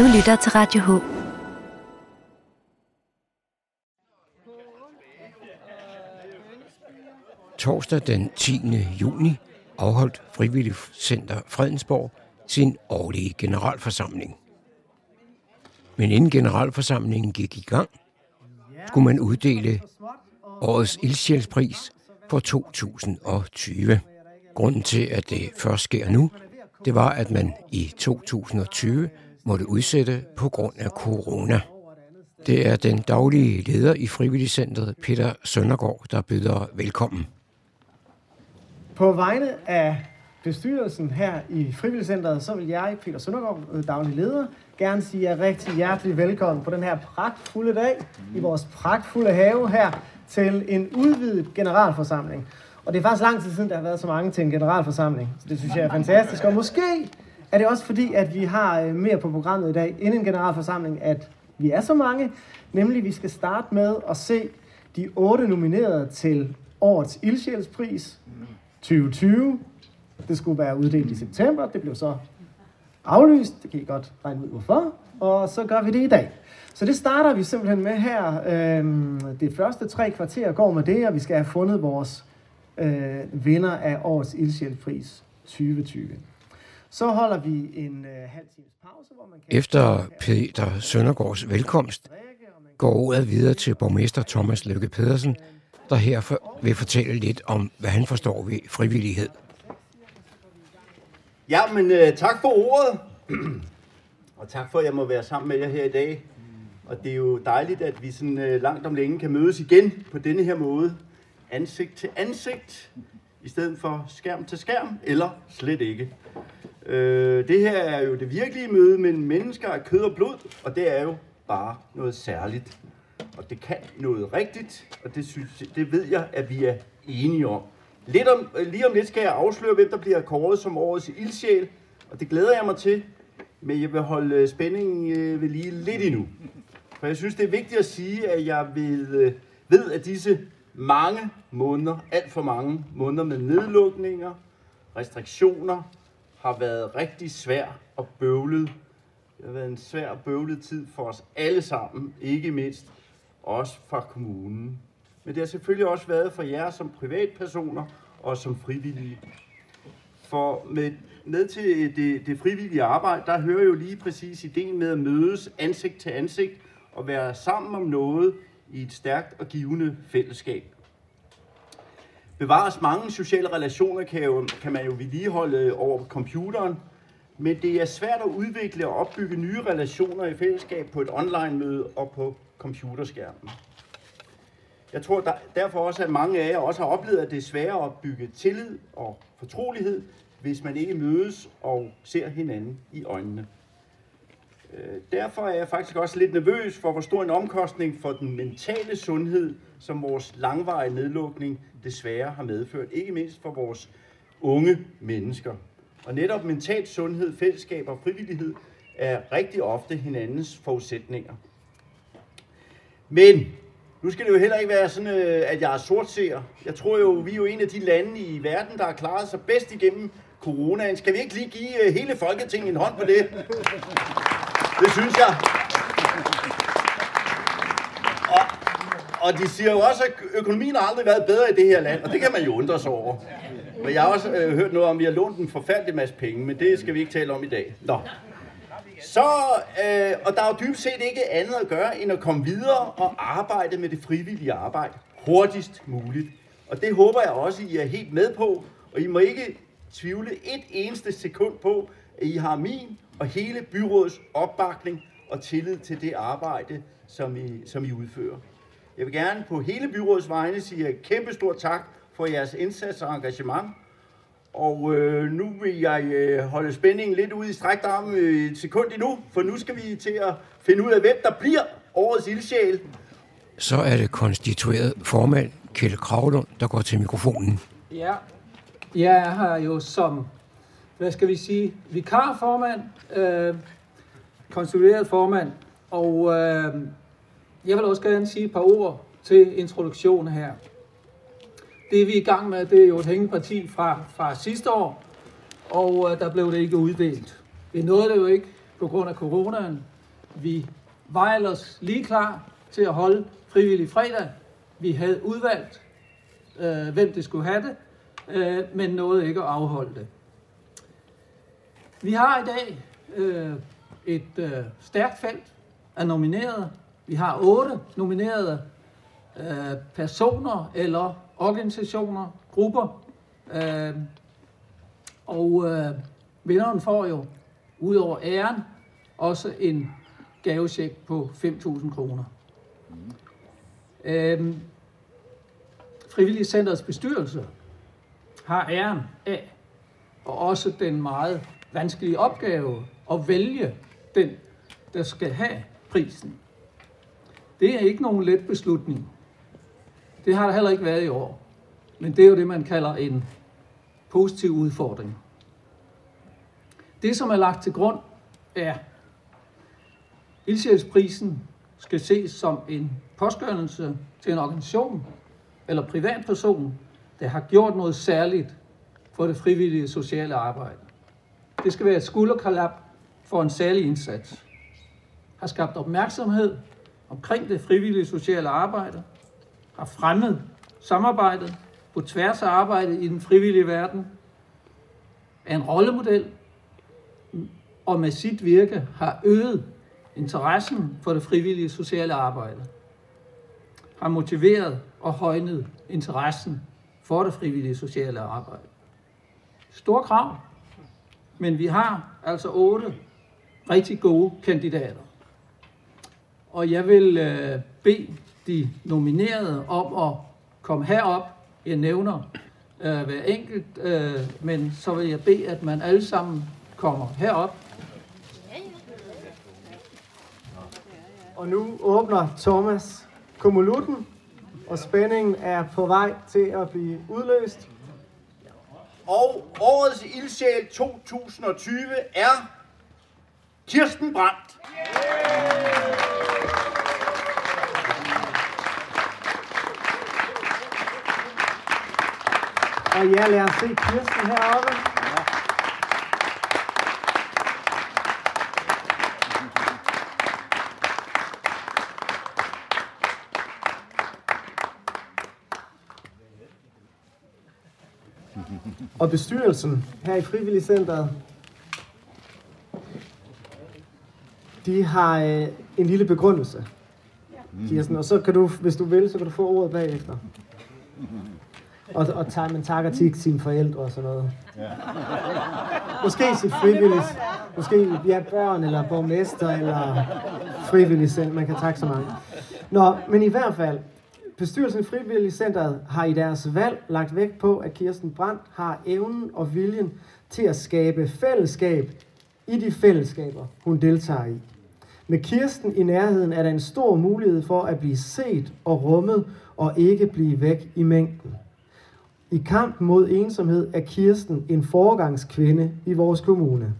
Du lytter til Radio H. Torsdag den 10. juni afholdt Frivillig Center Fredensborg sin årlige generalforsamling. Men inden generalforsamlingen gik i gang, skulle man uddele årets ildsjælspris for 2020. Grunden til, at det først sker nu, det var, at man i 2020 måtte udsætte på grund af corona. Det er den daglige leder i Frivilligcentret, Peter Søndergaard, der byder velkommen. På vegne af bestyrelsen her i Frivilligcentret, så vil jeg, Peter Søndergaard, daglig leder, gerne sige jer rigtig hjertelig velkommen på den her pragtfulde dag i vores pragtfulde have her til en udvidet generalforsamling. Og det er faktisk lang tid siden, der har været så mange til en generalforsamling. Så det synes jeg er fantastisk. Og måske er det også fordi, at vi har øh, mere på programmet i dag, inden en generalforsamling, at vi er så mange. Nemlig, vi skal starte med at se de otte nominerede til årets ildsjælspris 2020. Det skulle være uddelt i september. Det blev så aflyst. Det kan I godt regne ud, hvorfor. Og så gør vi det i dag. Så det starter vi simpelthen med her. Øhm, det første tre kvarter går med det, og vi skal have fundet vores øh, vinder af årets ildsjælpris 2020. Så holder vi en øh, halv times pause, hvor man kan... Efter Peter Søndergaards velkomst går ordet videre til borgmester Thomas Lykke Pedersen, der her for, vil fortælle lidt om, hvad han forstår ved frivillighed. Ja, men øh, tak for ordet. og tak for, at jeg må være sammen med jer her i dag. Og det er jo dejligt, at vi sådan øh, langt om længe kan mødes igen på denne her måde. Ansigt til ansigt, i stedet for skærm til skærm, eller slet ikke. Øh, det her er jo det virkelige møde mellem mennesker af kød og blod, og det er jo bare noget særligt. Og det kan noget rigtigt, og det, synes, det ved jeg, at vi er enige om. Lidt om, øh, lige om lidt skal jeg afsløre, hvem der bliver kåret som årets ildsjæl, og det glæder jeg mig til, men jeg vil holde øh, spændingen øh, ved lige lidt endnu. For jeg synes, det er vigtigt at sige, at jeg ved, ved at disse mange måneder, alt for mange måneder med nedlukninger, restriktioner, har været rigtig svær og bøvlet. Det har været en svær og bøvlet tid for os alle sammen, ikke mindst også fra kommunen. Men det har selvfølgelig også været for jer som privatpersoner og som frivillige. For med, med til det, det frivillige arbejde, der hører jo lige præcis ideen med at mødes ansigt til ansigt og være sammen om noget i et stærkt og givende fællesskab. Bevares mange sociale relationer kan, jo, kan man jo vedligeholde over computeren, men det er svært at udvikle og opbygge nye relationer i fællesskab på et online-møde og på computerskærmen. Jeg tror der, derfor også, at mange af jer også har oplevet, at det er sværere at bygge tillid og fortrolighed, hvis man ikke mødes og ser hinanden i øjnene. Øh, derfor er jeg faktisk også lidt nervøs for, hvor stor en omkostning for den mentale sundhed, som vores langvarige nedlukning desværre har medført. Ikke mindst for vores unge mennesker. Og netop mental sundhed, fællesskab og frivillighed er rigtig ofte hinandens forudsætninger. Men nu skal det jo heller ikke være sådan, øh, at jeg er sortseer. Jeg tror jo, vi er jo en af de lande i verden, der har klaret sig bedst igennem coronaen. Skal vi ikke lige give øh, hele Folketinget en hånd på det? Det synes jeg. Og, og de siger jo også, at økonomien har aldrig været bedre i det her land, og det kan man jo undre sig over. Men jeg har også øh, hørt noget om, at vi har lånt en forfærdelig masse penge, men det skal vi ikke tale om i dag. Nå. Så, øh, og der er jo dybest set ikke andet at gøre, end at komme videre og arbejde med det frivillige arbejde hurtigst muligt. Og det håber jeg også, I er helt med på, og I må ikke tvivle et eneste sekund på, at I har min og hele byrådets opbakning og tillid til det arbejde, som I, som I udfører. Jeg vil gerne på hele byrådets vegne sige et kæmpe stort tak for jeres indsats og engagement. Og øh, nu vil jeg øh, holde spændingen lidt ude i strækt arm øh, et sekund endnu, for nu skal vi til at finde ud af, hvem der bliver årets ildsjæl. Så er det konstitueret formand Kjell Kravlund, der går til mikrofonen. Ja, jeg her jo som, hvad skal vi sige, vikarformand, øh, konstitueret formand, og øh, jeg vil også gerne sige et par ord til introduktionen her. Det vi er i gang med, det er jo et hængeparti fra, fra sidste år, og øh, der blev det ikke uddelt. Vi nåede det jo ikke på grund af coronaen. Vi var ellers lige klar til at holde frivillig fredag. Vi havde udvalgt, øh, hvem det skulle have det, øh, men nåede ikke at afholde det. Vi har i dag øh, et øh, stærkt felt af nominerede. Vi har otte nominerede øh, personer eller organisationer, grupper. Øh, og øh, vinderen får jo, ud over æren, også en gavesjek på 5.000 kroner. Øh, Frivilligcenterets bestyrelse har æren af, og også den meget vanskelig opgave at vælge den, der skal have prisen. Det er ikke nogen let beslutning. Det har der heller ikke været i år. Men det er jo det, man kalder en positiv udfordring. Det, som er lagt til grund, er, ildsjælsprisen skal ses som en påskørelse til en organisation eller privatperson, der har gjort noget særligt for det frivillige sociale arbejde. Det skal være et skulderkalap for en særlig indsats. Har skabt opmærksomhed omkring det frivillige sociale arbejde, har fremmet samarbejdet på tværs af arbejdet i den frivillige verden, er en rollemodel, og med sit virke har øget interessen for det frivillige sociale arbejde, har motiveret og højnet interessen for det frivillige sociale arbejde. Stor krav, men vi har altså otte rigtig gode kandidater. Og jeg vil øh, bede de nominerede om at komme herop. Jeg nævner øh, hver enkelt, øh, men så vil jeg bede, at man alle sammen kommer herop. Og nu åbner Thomas Kumulutten, og spændingen er på vej til at blive udløst. Og årets ildsjæl 2020 er Kirsten Brandt. Og ja, lad os se Kirsten heroppe. Og bestyrelsen her i Frivilligcenteret, de har øh, en lille begrundelse. Kirsten, og så kan du, hvis du vil, så kan du få ordet bagefter. Og, og tager, man takker til sine forældre og sådan noget. Måske sit frivilligt. Måske ja, børn, eller borgmester, eller frivillig selv. Man kan takke så mange. Nå, men i hvert fald, bestyrelsen i Frivilligcenteret har i deres valg lagt vægt på, at Kirsten Brandt har evnen og viljen til at skabe fællesskab i de fællesskaber, hun deltager i. Med Kirsten i nærheden er der en stor mulighed for at blive set og rummet og ikke blive væk i mængden. I kampen mod ensomhed er Kirsten en foregangskvinde i vores kommune.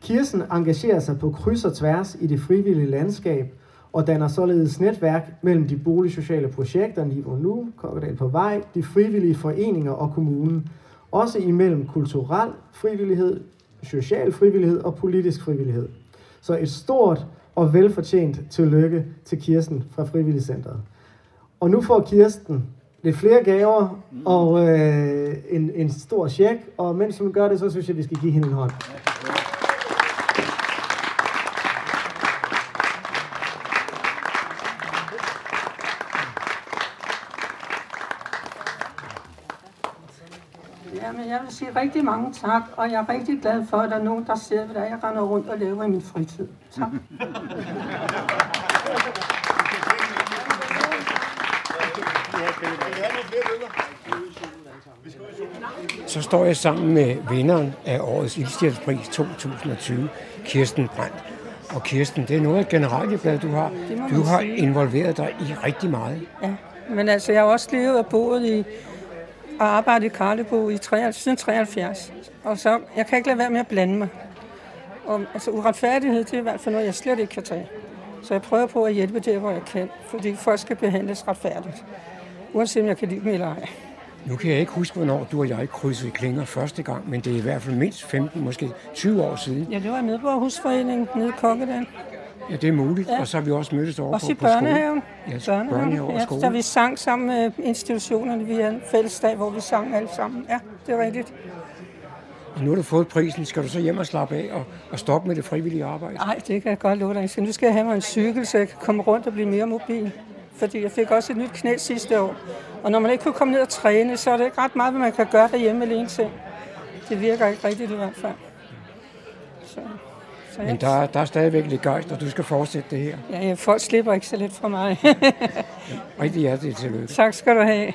Kirsten engagerer sig på kryds og tværs i det frivillige landskab og danner således netværk mellem de boligsociale projekter Niveau Nu, Kokkedal på Vej, de frivillige foreninger og kommunen. Også imellem kulturel frivillighed, social frivillighed og politisk frivillighed. Så et stort og velfortjent tillykke til Kirsten fra Frivilligcenteret. Og nu får Kirsten lidt flere gaver og øh, en, en stor check, og mens hun gør det, så synes jeg, vi skal give hende en hånd. Jeg vil sige rigtig mange tak, og jeg er rigtig glad for, at der er nogen, der ser, hvad jeg render rundt og laver i min fritid. Tak. Så står jeg sammen med vinderen af årets Ildstjælspris 2020, Kirsten Brandt. Og Kirsten, det er noget af et generalieblad, du har. Du har involveret dig i rigtig meget. Ja, men altså, jeg har også levet og boet i og arbejdet i Karlebo i 73, siden 73. Og så, jeg kan ikke lade være med at blande mig. Og, altså, uretfærdighed, det er i hvert fald noget, jeg slet ikke kan tage. Så jeg prøver på at hjælpe der, hvor jeg kan, fordi folk skal behandles retfærdigt. Uanset om jeg kan lide dem eller ej. Nu kan jeg ikke huske, hvornår du og jeg krydsede klinger første gang, men det er i hvert fald mindst 15, måske 20 år siden. Ja, det var nede på Husforeningen, nede i Kokkedal. Ja, det er muligt. Ja. Og så har vi også mødtes over Også på, i børnehaven. På skole. Ja, børnehave og ja, skole. så vi sang sammen med institutionerne. Vi havde en fællesdag, hvor vi sang alle sammen. Ja, det er rigtigt. Og nu har du fået prisen. Skal du så hjem og slappe af og, og stoppe med det frivillige arbejde? Nej, det kan jeg godt love dig. Så nu skal jeg have mig en cykel, så jeg kan komme rundt og blive mere mobil. Fordi jeg fik også et nyt knæ sidste år. Og når man ikke kunne komme ned og træne, så er det ikke ret meget, hvad man kan gøre derhjemme alene til. Det virker ikke rigtigt i hvert fald. Så, så Men der, der er stadigvæk lidt gejst, og du skal fortsætte det her. Ja, folk slipper ikke så lidt fra mig. Rigtig hjertelig tillykke. tak skal du have.